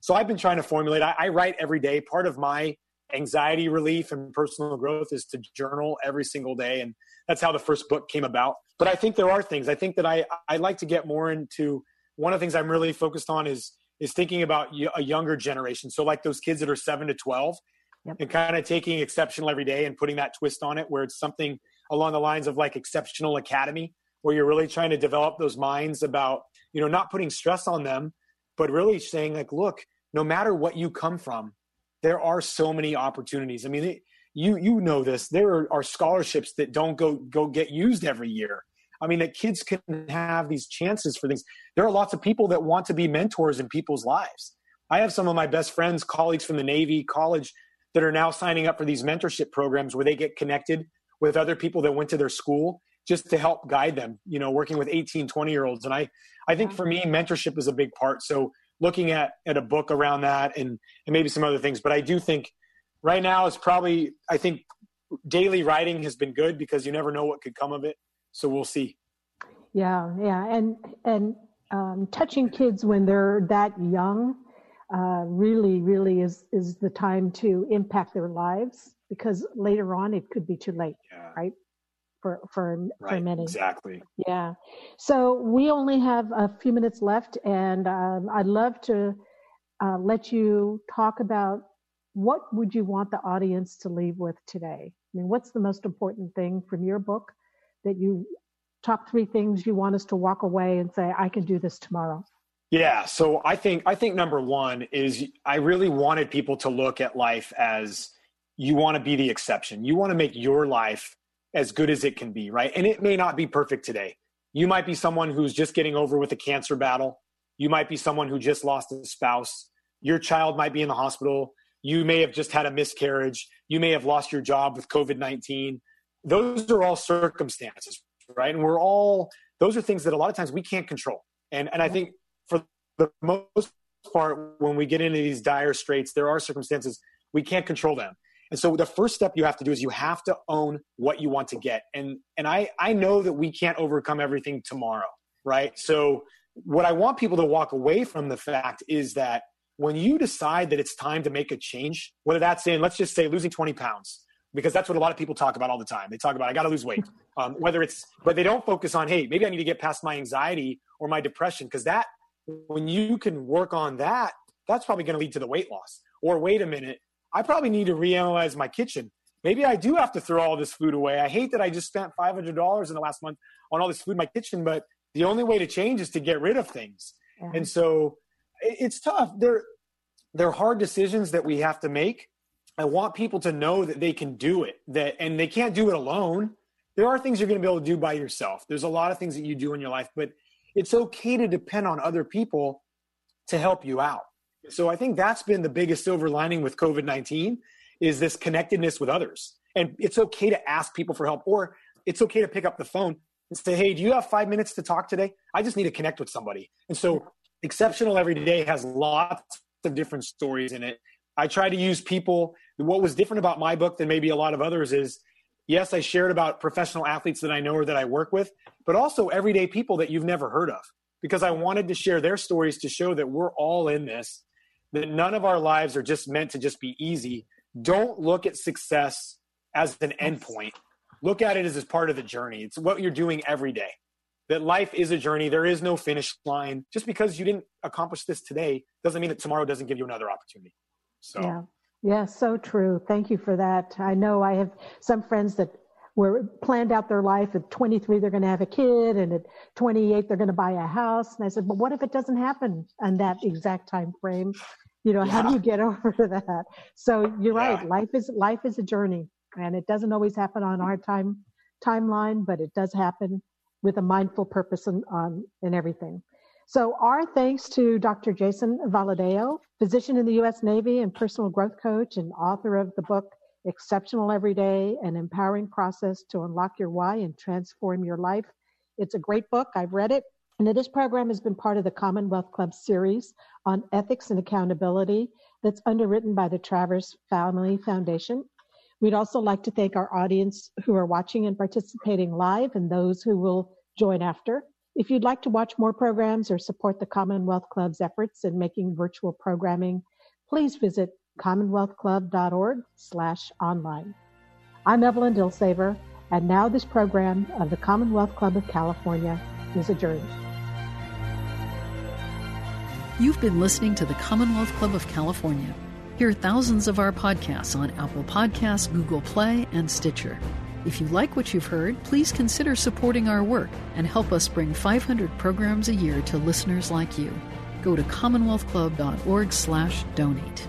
so I've been trying to formulate. I, I write every day. Part of my anxiety relief and personal growth is to journal every single day and that's how the first book came about. But i think there are things. I think that i i like to get more into one of the things i'm really focused on is is thinking about a younger generation. So like those kids that are 7 to 12 yep. and kind of taking exceptional every day and putting that twist on it where it's something along the lines of like exceptional academy where you're really trying to develop those minds about you know not putting stress on them but really saying like look no matter what you come from there are so many opportunities. I mean, you you know this. There are, are scholarships that don't go go get used every year. I mean, that kids can have these chances for things. There are lots of people that want to be mentors in people's lives. I have some of my best friends, colleagues from the Navy, college, that are now signing up for these mentorship programs where they get connected with other people that went to their school just to help guide them, you know, working with 18, 20 year olds. And I, I think for me, mentorship is a big part. So looking at at a book around that and and maybe some other things. But I do think right now it's probably I think daily writing has been good because you never know what could come of it. So we'll see. Yeah, yeah, and and um, touching kids when they're that young uh, really, really is is the time to impact their lives because later on it could be too late, yeah. right? For for right, for many. Exactly. Yeah. So we only have a few minutes left, and um, I'd love to uh, let you talk about what would you want the audience to leave with today. I mean, what's the most important thing from your book that you top three things you want us to walk away and say, I can do this tomorrow. Yeah, so I think I think number one is I really wanted people to look at life as you want to be the exception. You want to make your life as good as it can be, right? And it may not be perfect today. You might be someone who's just getting over with a cancer battle. You might be someone who just lost a spouse. Your child might be in the hospital. You may have just had a miscarriage. You may have lost your job with COVID 19. Those are all circumstances, right? And we're all, those are things that a lot of times we can't control. And, and I think for the most part, when we get into these dire straits, there are circumstances we can't control them. And so the first step you have to do is you have to own what you want to get. And and I I know that we can't overcome everything tomorrow, right? So what I want people to walk away from the fact is that when you decide that it's time to make a change, whether that's in let's just say losing 20 pounds, because that's what a lot of people talk about all the time. They talk about I got to lose weight. Um, whether it's but they don't focus on hey maybe I need to get past my anxiety or my depression because that when you can work on that, that's probably going to lead to the weight loss. Or wait a minute, I probably need to reanalyze my kitchen. Maybe I do have to throw all this food away. I hate that I just spent $500 in the last month on all this food in my kitchen, but the only way to change is to get rid of things. Yeah. And so it's tough. They're, they're hard decisions that we have to make. I want people to know that they can do it, that and they can't do it alone. There are things you're going to be able to do by yourself. There's a lot of things that you do in your life, but it's okay to depend on other people to help you out. So I think that's been the biggest silver lining with COVID 19 is this connectedness with others. And it's okay to ask people for help, or it's okay to pick up the phone and say, Hey, do you have five minutes to talk today? I just need to connect with somebody. And so Exceptional Every Day has lots of different stories in it. I try to use people. What was different about my book than maybe a lot of others is yes, I shared about professional athletes that I know or that I work with, but also everyday people that you've never heard of because I wanted to share their stories to show that we're all in this, that none of our lives are just meant to just be easy. Don't look at success as an endpoint. Look at it as, as part of the journey. It's what you're doing every day. That life is a journey. There is no finish line. Just because you didn't accomplish this today doesn't mean that tomorrow doesn't give you another opportunity. So yeah. Yeah, so true. Thank you for that. I know I have some friends that were planned out their life at 23 they're going to have a kid and at 28 they're going to buy a house and i said but what if it doesn't happen in that exact time frame you know yeah. how do you get over that so you're yeah. right life is life is a journey and it doesn't always happen on our time timeline but it does happen with a mindful purpose on, on in everything so our thanks to Dr. Jason Valadao, physician in the U.S. Navy and personal growth coach and author of the book Exceptional Every Day, an empowering process to unlock your why and transform your life. It's a great book. I've read it. And this program has been part of the Commonwealth Club series on ethics and accountability that's underwritten by the Travers Family Foundation. We'd also like to thank our audience who are watching and participating live and those who will join after. If you'd like to watch more programs or support the Commonwealth Club's efforts in making virtual programming, please visit commonwealthclub.org slash online. I'm Evelyn Dilsaver, and now this program of the Commonwealth Club of California is adjourned. You've been listening to the Commonwealth Club of California. Hear thousands of our podcasts on Apple Podcasts, Google Play, and Stitcher. If you like what you've heard, please consider supporting our work and help us bring 500 programs a year to listeners like you. Go to commonwealthclub.org/donate.